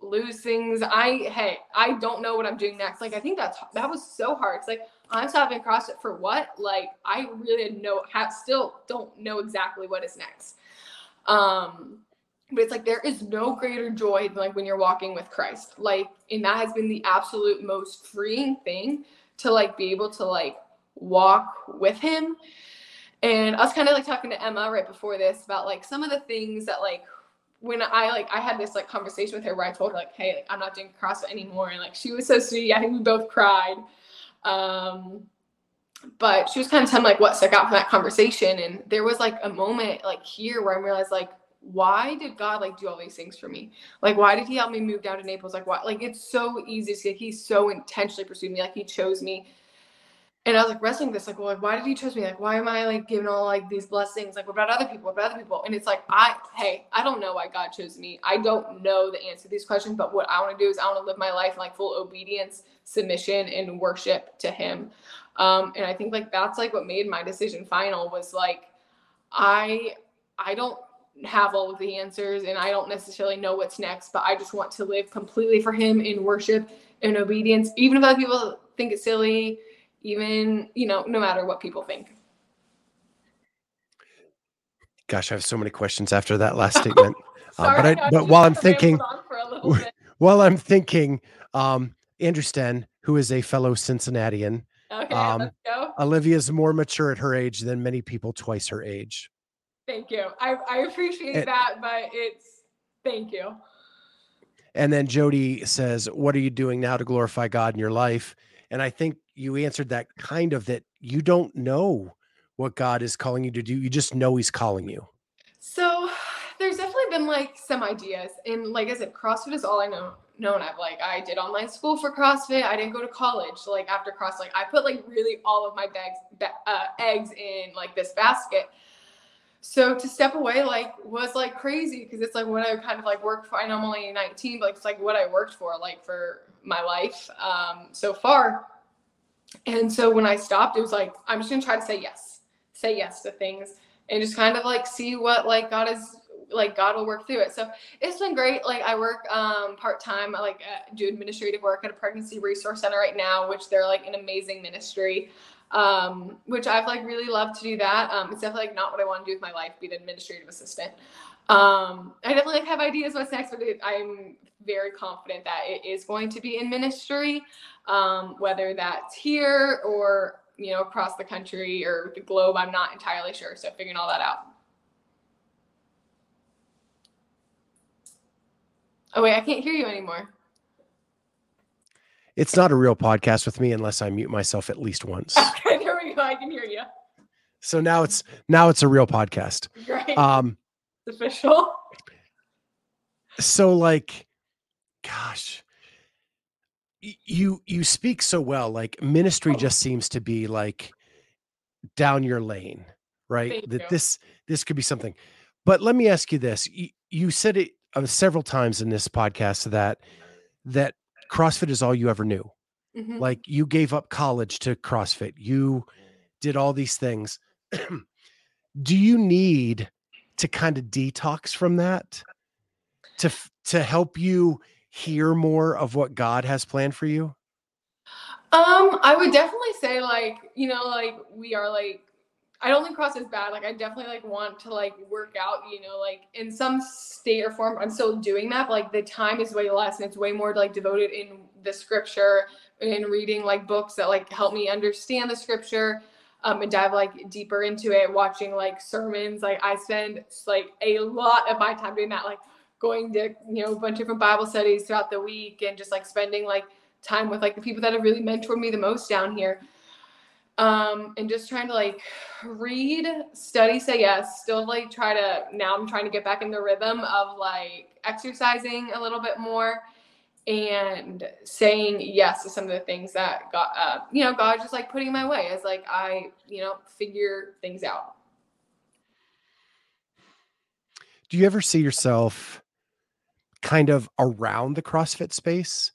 lose things. I hey, I don't know what I'm doing next. Like I think that's that was so hard. It's like I'm stopping CrossFit for what? Like I really know have still don't know exactly what is next. Um but it's like there is no greater joy than like when you're walking with Christ. Like and that has been the absolute most freeing thing to like be able to like walk with him. And I was kind of like talking to Emma right before this about like some of the things that like when I like I had this like conversation with her where I told her like, hey, like, I'm not doing CrossFit anymore, and like she was so sweet. I think we both cried. Um, but she was kind of telling like what stuck out from that conversation, and there was like a moment like here where I realized like why did God like do all these things for me? Like, why did He help me move down to Naples? Like, why? Like, it's so easy to see. Like, He so intentionally pursued me. Like, He chose me and I was like wrestling this, like, well, like, why did he choose me? Like, why am I like giving all like these blessings? Like, what about other people? What about other people? And it's like, I, hey, I don't know why God chose me. I don't know the answer to these questions, but what I want to do is I want to live my life in like full obedience, submission, and worship to Him. Um, and I think like that's like what made my decision final was like, I, I don't have all of the answers and I don't necessarily know what's next, but I just want to live completely for Him in worship and obedience, even if other people think it's silly even you know no matter what people think. Gosh i have so many questions after that last statement. Uh, but I, but while i'm thinking while i'm thinking um andrew sten who is a fellow cincinnatian okay, um, olivia's more mature at her age than many people twice her age. Thank you. I, I appreciate and, that but it's thank you. And then jody says what are you doing now to glorify god in your life? And i think you answered that kind of that you don't know what God is calling you to do. You just know He's calling you. So there's definitely been like some ideas, and like I said, CrossFit is all I know. Known I've like I did online school for CrossFit. I didn't go to college. So, like after CrossFit, like I put like really all of my bags, uh, eggs in like this basket. So to step away like was like crazy because it's like what I kind of like worked for. I know I'm only 19, but like, it's like what I worked for like for my life um, so far. And so when I stopped, it was like, I'm just gonna try to say yes, say yes to things and just kind of like see what like God is like God will work through it. So it's been great. Like I work um, part time, I like uh, do administrative work at a pregnancy resource center right now, which they're like an amazing ministry. Um, which I've like really loved to do that. Um, it's definitely like not what I want to do with my life, be an administrative assistant. Um, I definitely like, have ideas what's next, but I'm very confident that it is going to be in ministry um, whether that's here or you know across the country or the globe. I'm not entirely sure. So figuring all that out. Oh wait, I can't hear you anymore. It's not a real podcast with me unless I mute myself at least once. Okay, there we go. I can hear you. So now it's now it's a real podcast. Great. Um, it's official. So like, gosh, you you speak so well like ministry oh. just seems to be like down your lane right Thank that you. this this could be something but let me ask you this you, you said it uh, several times in this podcast that that crossfit is all you ever knew mm-hmm. like you gave up college to crossfit you did all these things do you need to kind of detox from that to to help you hear more of what God has planned for you? Um, I would definitely say like, you know, like we are like I don't think cross is bad. Like I definitely like want to like work out, you know, like in some state or form. I'm still doing that, but like the time is way less and it's way more like devoted in the scripture and reading like books that like help me understand the scripture um and dive like deeper into it, watching like sermons. Like I spend like a lot of my time doing that. Like going to you know a bunch of different bible studies throughout the week and just like spending like time with like the people that have really mentored me the most down here. Um and just trying to like read study say yes still like try to now i'm trying to get back in the rhythm of like exercising a little bit more and saying yes to some of the things that god uh, you know god just like putting my way as like i you know figure things out. Do you ever see yourself kind of around the CrossFit space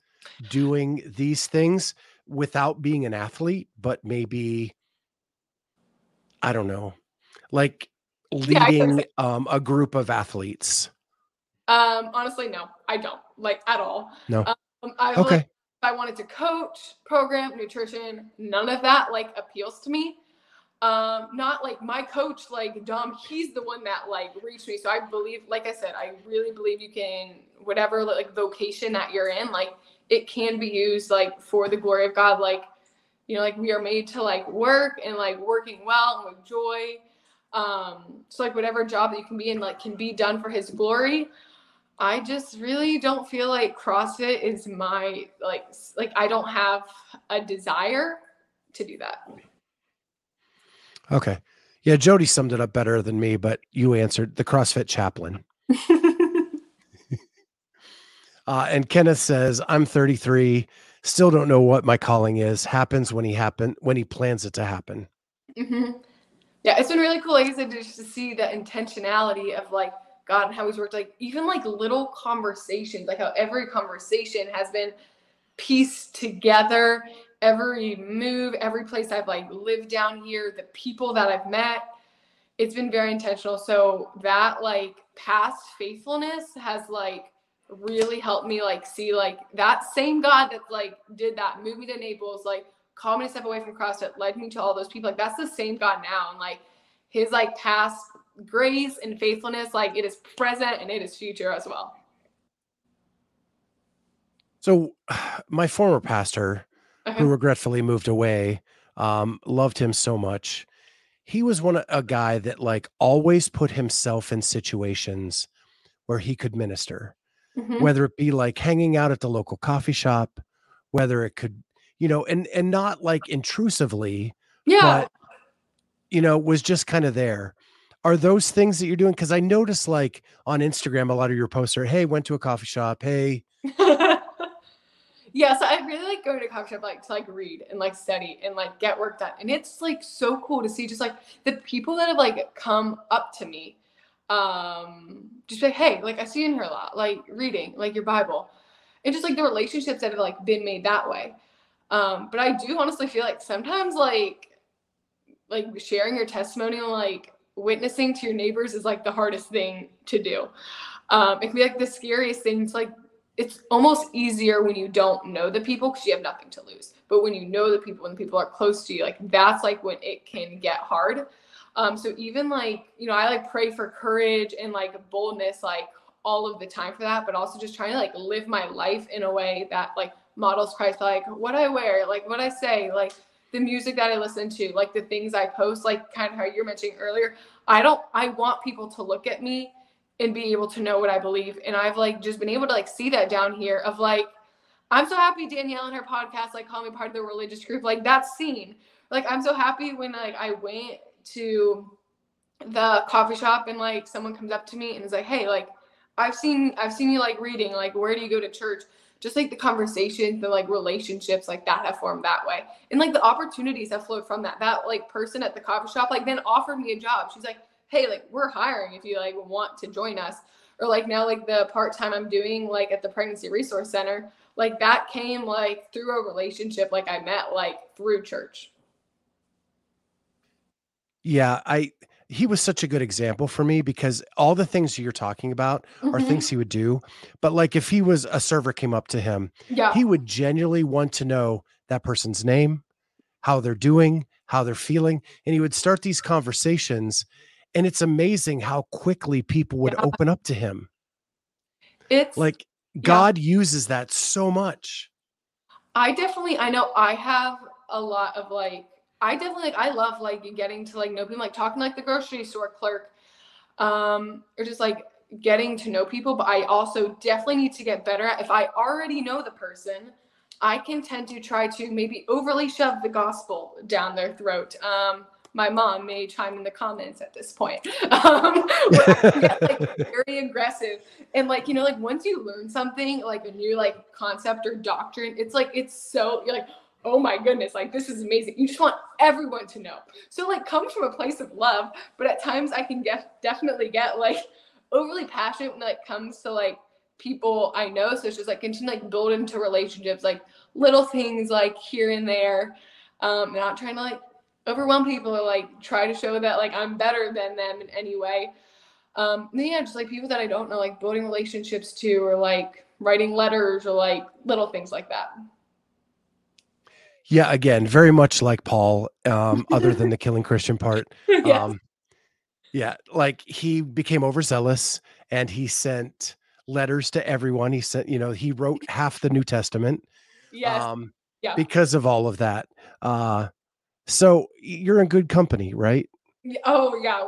doing these things without being an athlete, but maybe I don't know, like leading yeah, um, a group of athletes. Um, honestly, no, I don't like at all. No. Um, I Okay. like, I wanted to coach, program, nutrition, none of that like appeals to me. Um, not like my coach, like Dom, he's the one that like reached me. So I believe, like I said, I really believe you can whatever like vocation that you're in, like it can be used like for the glory of God. Like, you know, like we are made to like work and like working well and with joy. Um, so like whatever job that you can be in, like can be done for his glory. I just really don't feel like CrossFit is my like like I don't have a desire to do that. Okay. Yeah, Jody summed it up better than me, but you answered the CrossFit chaplain. Uh, and Kenneth says, I'm 33, still don't know what my calling is. Happens when he happen when he plans it to happen. hmm Yeah, it's been really cool, like I said, just to see the intentionality of like God and how He's worked. Like even like little conversations, like how every conversation has been pieced together. Every move, every place I've like lived down here, the people that I've met, it's been very intentional. So that like past faithfulness has like really helped me like see like that same God that like did that, moved me to Naples, like called me to step away from CrossFit, led me to all those people. Like that's the same God now. And like his like past grace and faithfulness, like it is present and it is future as well. So my former pastor, Who regretfully moved away, um, loved him so much. He was one a guy that like always put himself in situations where he could minister. Mhm. whether it be like hanging out at the local coffee shop, whether it could, you know, and and not like intrusively, Yeah. but you know, was just kind of there. Are those things that you're doing? Because I notice like on Instagram, a lot of your posts are, hey, went to a coffee shop, hey, yeah, so I really like going to coffee shop like to like read and like study and like get work done. And it's like so cool to see just like the people that have like come up to me. Um just like, hey, like I see in here a lot, like reading, like your Bible. And just like the relationships that have like been made that way. Um, but I do honestly feel like sometimes like like sharing your testimony and like witnessing to your neighbors is like the hardest thing to do. Um, it can be like the scariest thing. It's like it's almost easier when you don't know the people because you have nothing to lose. But when you know the people and the people are close to you, like that's like when it can get hard. Um, so even like, you know, I like pray for courage and like boldness like all of the time for that, but also just trying to like live my life in a way that like models Christ, like what I wear, like what I say, like the music that I listen to, like the things I post, like kind of how you're mentioning earlier. I don't I want people to look at me and be able to know what I believe. And I've like just been able to like see that down here of like, I'm so happy Danielle and her podcast like call me part of the religious group. Like that scene. Like I'm so happy when like I went to the coffee shop and like someone comes up to me and is like, hey, like I've seen I've seen you like reading, like where do you go to church? Just like the conversations, the like relationships like that have formed that way. And like the opportunities have flowed from that. That like person at the coffee shop like then offered me a job. She's like, hey, like we're hiring if you like want to join us. Or like now like the part-time I'm doing like at the pregnancy resource center, like that came like through a relationship like I met like through church. yeah, I he was such a good example for me because all the things you're talking about are Mhm. things he would do. But like if he was a server came up to him, Yeah. he would genuinely want to know that person's name, how they're doing, how they're feeling, and he would start these conversations. And it's amazing how quickly people would Yeah. open up to him. It's Like God uses that so much. I definitely I know I have a lot of like I definitely like I love like getting to like know people like talking like the grocery store clerk um or just like getting to know people but I also definitely need to get better at if I already know the person I can tend to try to maybe overly shove the gospel down their throat um my mom may chime in the comments at this point. Um get, like very aggressive. And like you know like once you learn something like a new like concept or doctrine it's like it's so you're like oh my goodness like this is amazing. You just want everyone to know. So like comes from a place of love but at times i can get definitely get like overly passionate when it comes to like people i know. So it's just like continue like build into relationships like little things like here and there. Um not trying to like overwhelm people or like try to show that like i'm better than them in any way Um, then, yeah, just like people that I don't know, like building relationships to, or like writing letters, or like little things like that. Yeah, again, very much like Paul, um, other than the killing Christian part. yes. Um, yeah, like he became overzealous and he sent letters to everyone. He sent, you know, he wrote half the New Testament yes. um, yeah. because of all of that. Uh, so you're in good company, right? Oh yeah,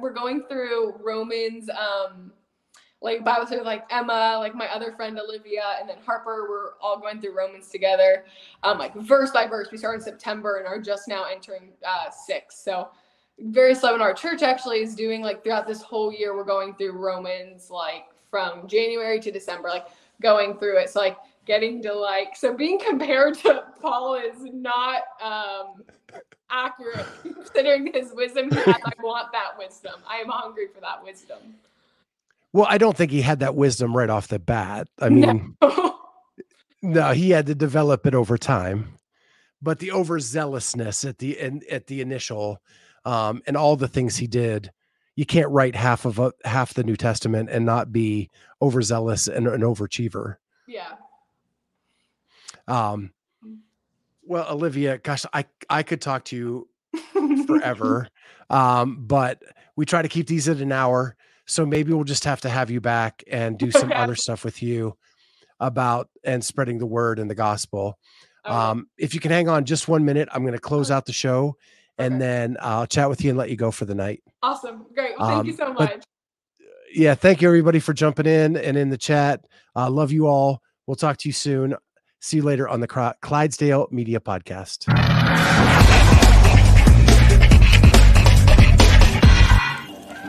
we're- going through Romans, um, like Bible study like Emma, like my other friend Olivia, and then Harper. We're all going through Romans together, um, like verse by verse. We started September and are just now entering uh, six. So very slow. And our church actually is doing like throughout this whole year. We're going through Romans like from January to December, like going through it. So like getting to like so being compared to Paul is not um accurate considering his wisdom. Had, I want that wisdom. I am hungry for that wisdom. Well, I don't think he had that wisdom right off the bat. I mean, No. no, he had to develop it over time. But the overzealousness at the in, at the initial um, and all the things he did, you can't write half of a, half the New Testament and not be overzealous and an overachiever. yeah. Um, well, Olivia, gosh, I I could talk to you forever. um, but we try to keep these at an hour. So maybe we'll just have to have you back and do some other stuff with you about and spreading the word and the gospel. Okay. Um, if you can hang on just one minute, I'm going to close out the show and Okay. then I'll chat with you and let you go for the night. awesome. Great. Well, thank you um, so but- much. Yeah. Thank you, everybody, for jumping in and in the chat. Uh, love you all. We'll talk to you soon. See you later on the Clydesdale Media Podcast.